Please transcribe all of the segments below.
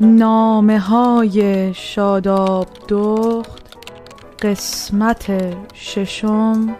نامه های شاداب دخت قسمت ششم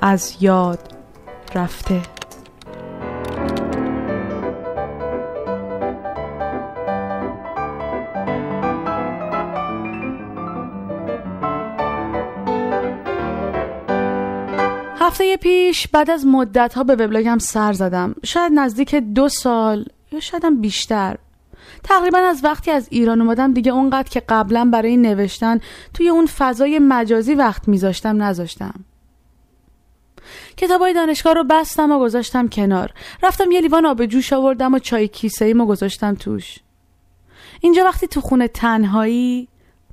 از یاد رفته. هفته پیش بعد از مدت ها به وبلاگم سر زدم. شاید نزدیک دو سال یا شایدم بیشتر. تقریبا از وقتی از ایران اومدم دیگه اونقدر که قبلا برای نوشتن توی اون فضای مجازی وقت میذاشتم نذاشتم. کتابای دانشگاه رو بستم و گذاشتم کنار. رفتم یه لیوان آب جوش آوردم و چای کیسه ایمو گذاشتم توش. اینجا وقتی تو خونه تنهایی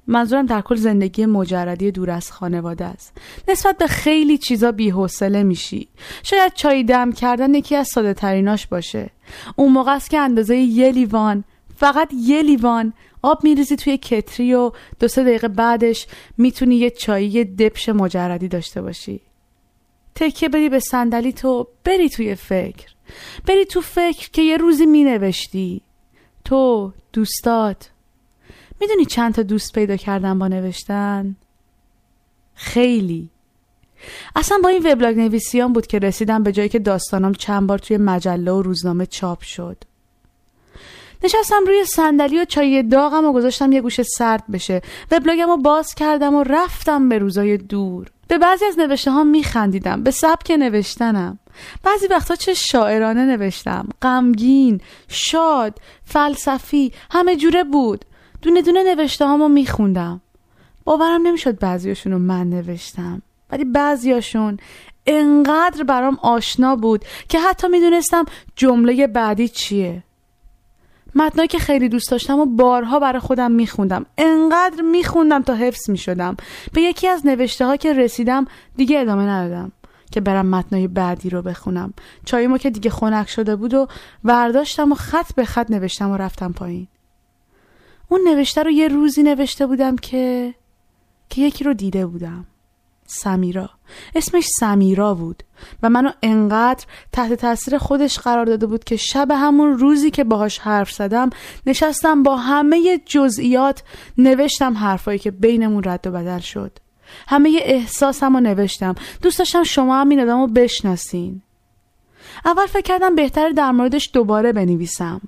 منظورم در کل زندگی مجردی دور از خانواده است. نسبت به خیلی چیزا بیحوصله میشی. شاید چای دم کردن یکی از ساده تریناش باشه. اون موقع است که اندازه یه لیوان فقط یه لیوان آب میریزی توی کتری و دو سه دقیقه بعدش می‌تونی یه چایی دبش مجردی داشته باشی. تکیه بدی به صندلی تو بری توی فکر. بری تو فکر که یه روزی مینوشتی. تو دوستات می‌دونی چند تا دوست پیدا کردن با نوشتن؟ خیلی. اصلا با این وبلاگ نویسیان بود که رسیدم به جایی که داستانم چند بار توی مجله و روزنامه چاپ شد. نشستم روی صندلی و چای داغم و گذاشتم یه گوشه سرد بشه. وبلاگم رو باز کردم و رفتم به روزای دور. به بعضی از نوشته ها میخندیدم به سبک نوشتنم. بعضی وقتا چه شاعرانه نوشتم. غمگین شاد فلسفی همه جوره بود. دونه دونه نوشته هامو میخوندم. باورم نمی‌شد بعضیاشون رو من نوشتم. ولی بعضیاشون انقدر برام آشنا بود که حتی می‌دونستم جمله بعدی چیه. متنایی که خیلی دوست داشتم و بارها برای خودم میخوندم. انقدر میخوندم تا حفظ می‌شدم. به یکی از نوشته ها که رسیدم دیگه ادامه ندادم که برم متنای بعدی رو بخونم. چایمو که دیگه خنک شده بود و ورداشتم و خط به خط نوشتم و رفتم پایین. اون نوشته رو یه روزی نوشته بودم که که یکی رو دیده بودم. سمیرا. اسمش سمیرا بود و منو انقدر تحت تاثیر خودش قرار داده بود که شب همون روزی که باهاش حرف زدم نشستم با همه جزئیات نوشتم حرفایی که بینمون رد و بدل شد. همه احساسم رو نوشتم. دوست داشتم شما هم این آدم رو بشناسین. اول فکر کردم بهتر در موردش دوباره بنویسم.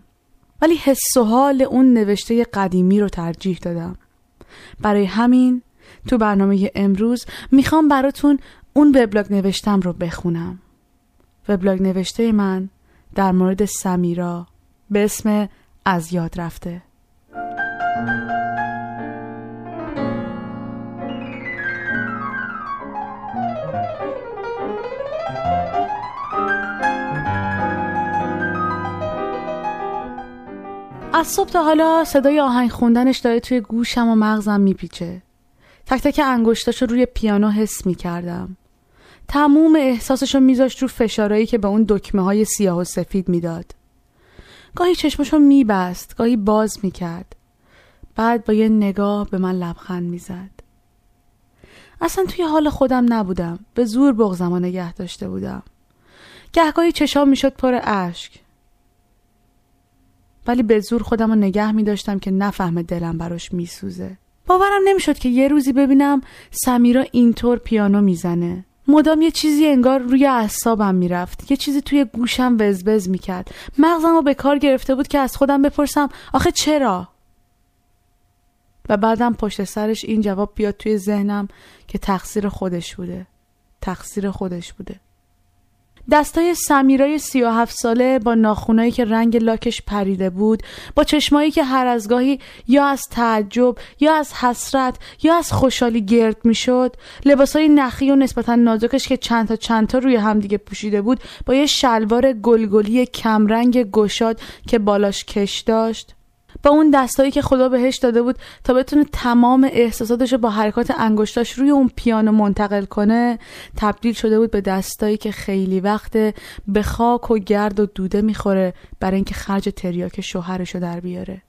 ولی حس و حال اون نوشته قدیمی رو ترجیح دادم. برای همین تو برنامه امروز می‌خوام براتون اون وبلاگ نوشتم رو بخونم. وبلاگ نوشته من در مورد سمیرا به اسم از یاد رفته. از صبح تا حالا صدای آهنگ خوندنش داره توی گوشم و مغزم میپیچه. تک تک انگشتاشو روی پیانو حس می‌کردم. تموم احساسشو میذاشت رو فشارایی که به اون دکمه های سیاه و سفید می‌داد. گاهی چشمشو میبست گاهی باز می‌کرد. بعد با یه نگاه به من لبخند می‌زد. اصلا توی حال خودم نبودم. به زور بغزم نگه داشته بودم. گهگاهی چشام می‌شد پر اشک. ولی به زور خودم رو نگه می داشتم که نفهم دلم براش میسوزه. باورم نمی‌شد که یه روزی ببینم سمیرا اینطور پیانو می‌زنه. مدام یه چیزی انگار روی اعصابم می‌رفت. یه چیزی توی گوشم وزوز می‌کرد. مغزم رو به کار گرفته بود که از خودم بپرسم آخه چرا؟ و بعدم پشت سرش این جواب بیاد توی ذهنم که تقصیر خودش بوده. تقصیر خودش بوده. دستای سمیرای سی و هفت ساله با ناخونایی که رنگ لاکش پریده بود با چشمایی که هر از گاهی یا از تعجب یا از حسرت یا از خوشحالی گرد می‌شد. لباسای نخی و نسبتا نازکش که چند تا چند تا روی همدیگه پوشیده بود با یه شلوار گلگلی کمرنگ گشاد که بالاش کش داشت. با اون دستایی که خدا بهش داده بود تا بتونه تمام احساساتش رو با حرکات انگشتاش روی اون پیانو منتقل کنه تبدیل شده بود به دستایی که خیلی وقت به خاک و گرد و دوده می‌خوره برای اینکه خرج تریاک شوهرش رو در بیاره.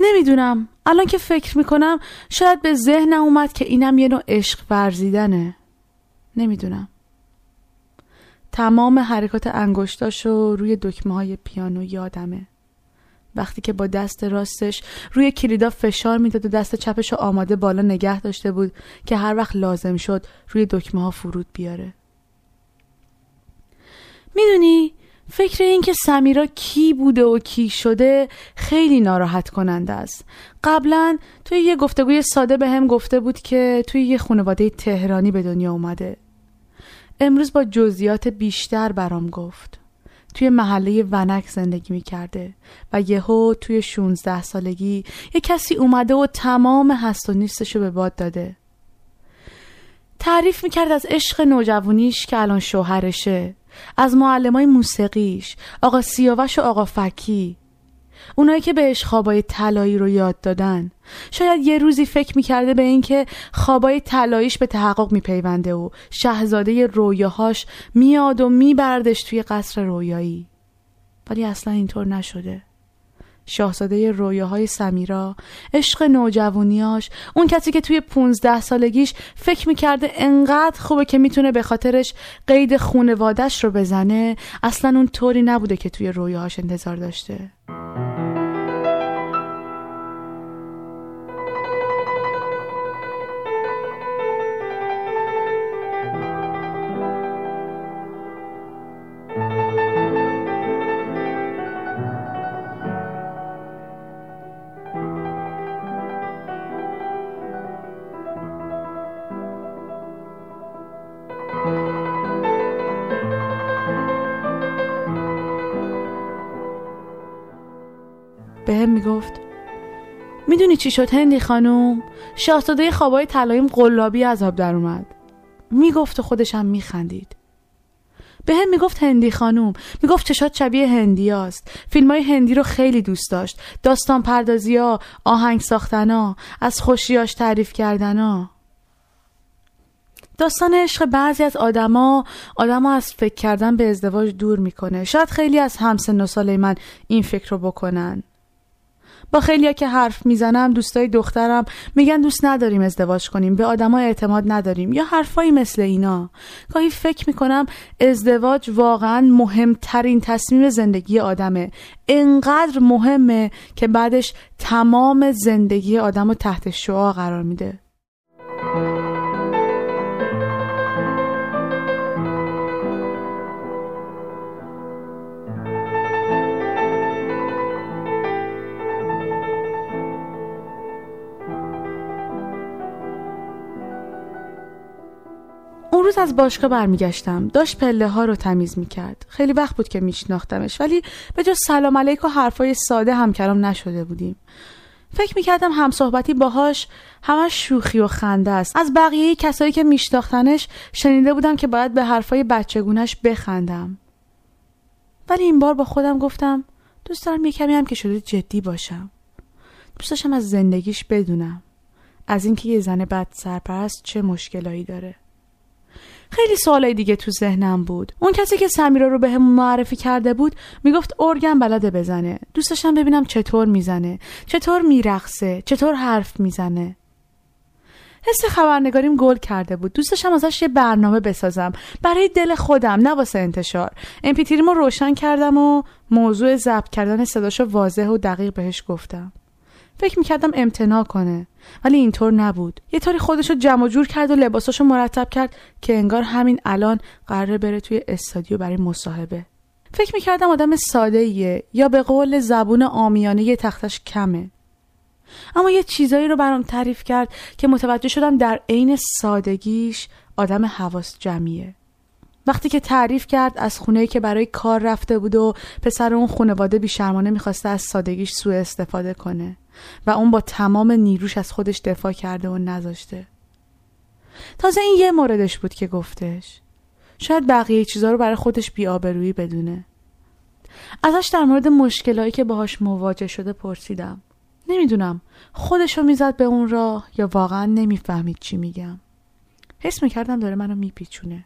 نمی‌دونم. الان که فکر می‌کنم شاید به ذهنم اومد که اینم یه نوع عشق ورزیدنه. نمی‌دونم. تمام حرکات انگشتاشو روی دکمه های پیانو یادمه. وقتی که با دست راستش روی کلیدا فشار می‌داد و دست چپش آماده بالا نگه داشته بود که هر وقت لازم شد روی دکمه ها فرود بیاره. می‌دونی فکر این که سمیرا کی بوده و کی شده خیلی ناراحت کننده است. قبلا توی یه گفتگوی ساده به هم گفته بود که توی یه خانواده تهرانی به دنیا اومده. امروز با جزئیات بیشتر برام گفت. توی محله ونک زندگی می‌کرده و یهو توی 16 سالگی یه کسی اومده و تمام هست و نیستش رو به باد داده. تعریف می‌کرد از عشق نوجوانیش که الان شوهرشه از معلمای موسیقیش آقا سیاوش و آقا فکی اونایی که بهش خوابای طلایی رو یاد دادن. شاید یه روزی فکر می‌کرده به اینکه خوابای طلاییش به تحقق میپیونده و شهزاده رویاهاش میاد و میبردش توی قصر رویایی. ولی اصلا اینطور نشده. شاهزاده رویاهای سمیرا عشق نوجوانیاش اون کسی که توی پونزده سالگیش فکر می‌کرده انقدر خوبه که می‌تونه به خاطرش قید خونوادش رو بزنه اصلا اون طوری نبوده که توی رویاهاش انتظار داشته. می‌گفت می‌دونی چی شد هندی خانوم شاهزاده خوابای طلاییم قلابی از آب در اومد. می‌گفت و خودشم میخندید. به هم می‌گفت هندی خانوم می‌گفت چشات شبیه هندی است فیلم های هندی رو خیلی دوست داشت. داستان پردازی ها آهنگ ساختنا از خوشیاش تعریف کردنا. داستان عشق بعضی از آدما آدما از فکر کردن به ازدواج دور می‌کنه. شاید خیلی از همسن و سال من این فکر رو بکنن. با خیلیا که حرف می‌زنم دوستای دخترم میگن دوست نداریم ازدواج کنیم به آدما اعتماد نداریم یا حرفایی مثل اینا. گاهی فکر می‌کنم ازدواج واقعا مهمترین تصمیم زندگی آدمه. انقدر مهمه که بعدش تمام زندگی آدم رو تحت شعا قرار میده. از باشگاه برمیگشتم. داشت پله ها رو تمیز می‌کرد. خیلی وقت بود که میشناختمش ولی به جز سلام علیک و حرفای ساده هم کلام نشده بودیم. فکر می‌کردم هم صحبتی باهاش همش شوخی و خنده است. از بقیه کسایی که میشناختنش شنیده بودم که باید به حرفای بچگونش بخندم. ولی این بار با خودم گفتم دوست دارم یه کمی هم که شده جدی باشم. دوست داشتم از زندگیش بدونم. از اینکه یه زن بد سرپرست چه مشکلایی داره. خیلی سوالای دیگه تو ذهنم بود. اون کسی که سمیرا رو بهم معرفی کرده بود می‌گفت ارگن بلده بزنه. دوست داشتم ببینم چطور می‌زنه. چطور میرقصه. چطور حرف می‌زنه. حس خبرنگاریم گل کرده بود. دوست داشتم ازش یه برنامه بسازم. برای دل خودم نه واسه انتشار. امپیتریمو روشن کردم و موضوع ضبط کردن صداشو واضح و دقیق بهش گفتم. فکر می‌کردم امتناع کنه. ولی اینطور نبود. یه طوری خودشو جمع جور کرد و لباساشو مرتب کرد که انگار همین الان قراره بره توی استادیو برای مصاحبه. فکر می‌کردم آدم ساده ایه یا به قول زبون آمیانه یه تختش کمه. اما یه چیزایی رو برام تعریف کرد که متوجه شدم در عین سادگیش آدم حواس جمعیه. وقتی که تعریف کرد از خونه که برای کار رفته بود و پسر اون خانواده بیشرمانه می‌خواسته از سادگیش سوء استفاده کنه و اون با تمام نیروش از خودش دفاع کرده و نذاشته. تازه این یه موردش بود که گفتش. شاید بقیه چیزا رو برای خودش بیآبرویی بدونه. ازش در مورد مشکلایی که باهاش مواجه شده پرسیدم. نمی‌دونم خودشو می‌زد به اون راه یا واقعا نمی‌فهمید چی میگم. حس می‌کردم داره منو میپیچونه.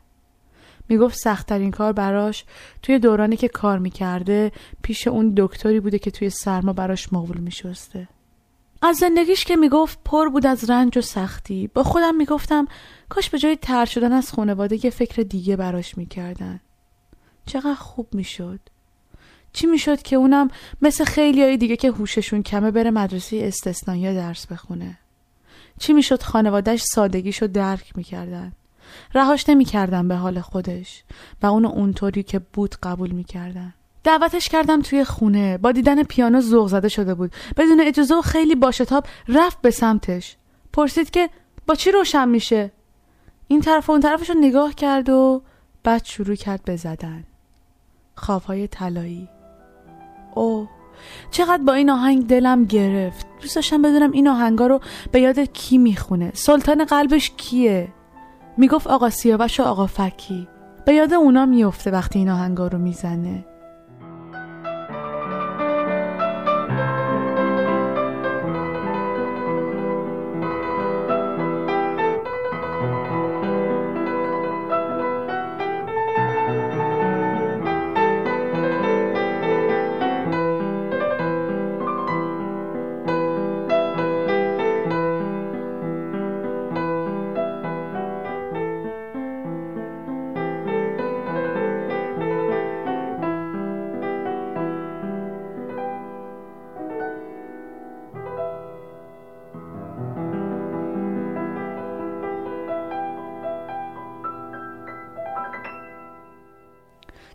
می‌گفت سختترین کار براش توی دورانی که کار می‌کرده پیش اون دکتری بوده که توی سرما براش مقبول میشسته. از زندگیش که می‌گفت پر بود از رنج و سختی. با خودم می‌گفتم کاش به جای تر شدن از خانواده یه فکر دیگه براش می‌کردن. چقدر خوب می‌شد. چی می‌شد که اونم مثل خیلی های دیگه که هوششون کمه بره مدرسه استثنایی درس بخونه. چی می‌شد خانوادهش سادگیشو درک می‌کردن. رهاش نمی‌کردن به حال خودش و اونو اونطوری که بود قبول می‌کردن دعوتش کردم توی خونه. با دیدن پیانو ذوق زده شده بود. بدون اجازه و خیلی باشتاب رفت به سمتش. پرسید که با چی روشن میشه؟ این طرف و اون طرفش رو نگاه کرد و بعد شروع کرد به زدن. خوابهای طلایی. او چقدر با این آهنگ دلم گرفت. دوست داشتم بدونم این آهنگا رو به یاد کی می‌خونه. سلطان قلبش کیه؟ می‌گفت آقا سیاوش و آقا فکی. به یاد اونا میفته وقتی این آهنگا رو می‌زنه.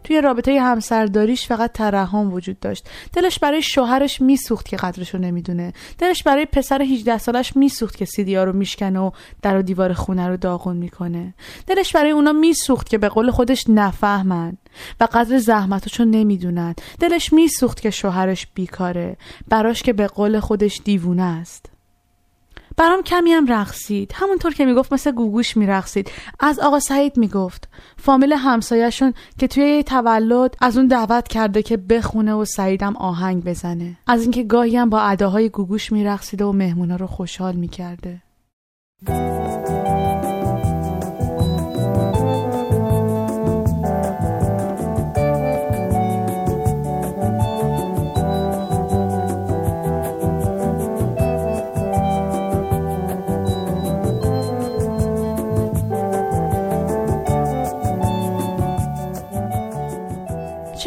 توی رابطه همسرداریش فقط ترحم وجود داشت. دلش برای شوهرش میسوخت که قدرشو نمی‌دونه. دلش برای پسر 18 سالش میسوخت که سیدیا رو میشکنه و در و دیوار خونه رو داغون می‌کنه. دلش برای اونا میسوخت که به قول خودش نفهمن و قدر زحمتشو نمی‌دونن. دلش میسوخت که شوهرش بیکاره. براش که به قول خودش دیوونه است. برام کمی هم رقصید. همونطور که می‌گفت مثل گوگوش میرقصید. از آقا سعید می‌گفت. فامیل همسایهشون که توی تولد از اون دعوت کرده که بخونه و سعیدم آهنگ بزنه. از اینکه گاهی هم با اداهای گوگوش میرقصیده و مهمونا رو خوشحال می‌کرده.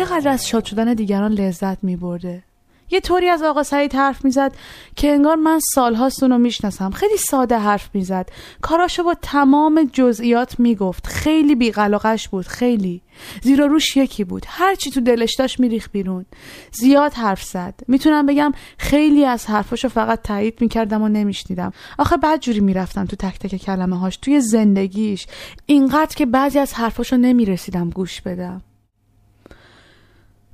چقدر از شاد شدن دیگران لذت می برده. یه طوری از آقا سعید حرف می‌زد که انگار من سالهاست اونو می‌شناسم. خیلی ساده حرف می‌زد. کاراشو با تمام جزئیات می‌گفت. خیلی بیقلقش بود خیلی. زیرا روش یکی بود. هر چی تو دلش داشت میریخ بیرون. زیاد حرف زد. می‌تونم بگم خیلی از حرفاشو فقط تایید می‌کردم و نمیشنیدم. آخه بعد جوری می‌رفتم تو تک تک کلمه هاش توی زندگیش. اینقدر که بعضی از حرفاشو نمی‌رسیدم گوش بدم.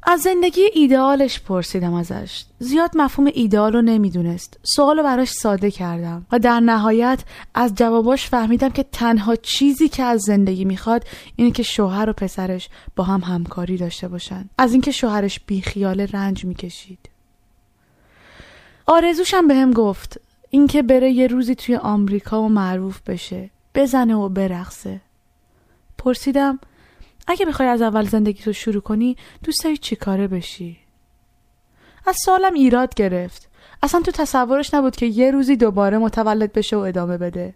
از زندگی ایدئالش پرسیدم ازش. زیاد مفهوم ایدئال رو نمی‌دونست. سوال رو براش ساده کردم و در نهایت از جواباش فهمیدم که تنها چیزی که از زندگی می‌خواد اینه که شوهر و پسرش با هم همکاری داشته باشن. از اینکه شوهرش بیخیال رنج می‌کشید. آرزوشم به هم گفت اینکه بره یه روزی توی آمریکا و معروف بشه. بزنه و برقصه. پرسیدم اگه بخوای از اول زندگی تو شروع کنی دوست داری چی کاره بشی؟ از سالم ایراد گرفت. اصلا تو تصورش نبود که یه روزی دوباره متولد بشه و ادامه بده.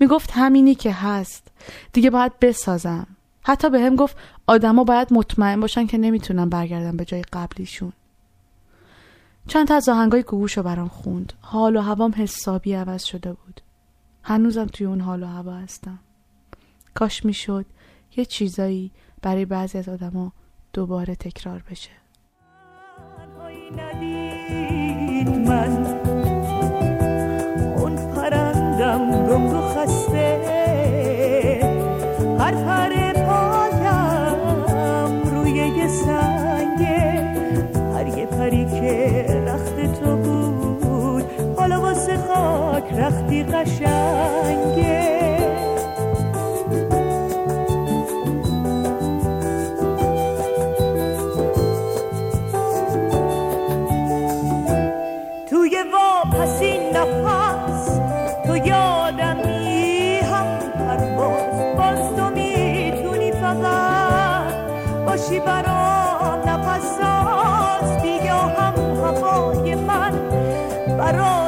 می‌گفت همینی که هست. دیگه باید بسازم. حتی به هم گفت آدما باید مطمئن باشن که نمی‌تونن برگردن به جای قبلیشون. چند تا از آهنگای گوگوشو برام خوند. حال و هوام حسابی عوض شده بود. هنوزم توی اون حال و هوا هستم. کاش می‌شد یه چیزایی برای بعضی از آدما دوباره تکرار بشه. من. اون پرندم گم و خسته. هر پر پایم روی یه سنگه. هر یه پری که رخت تو بود. حالا واسه خاک رختی قشنگه باشی برام نفس دیگه هم هوای من برام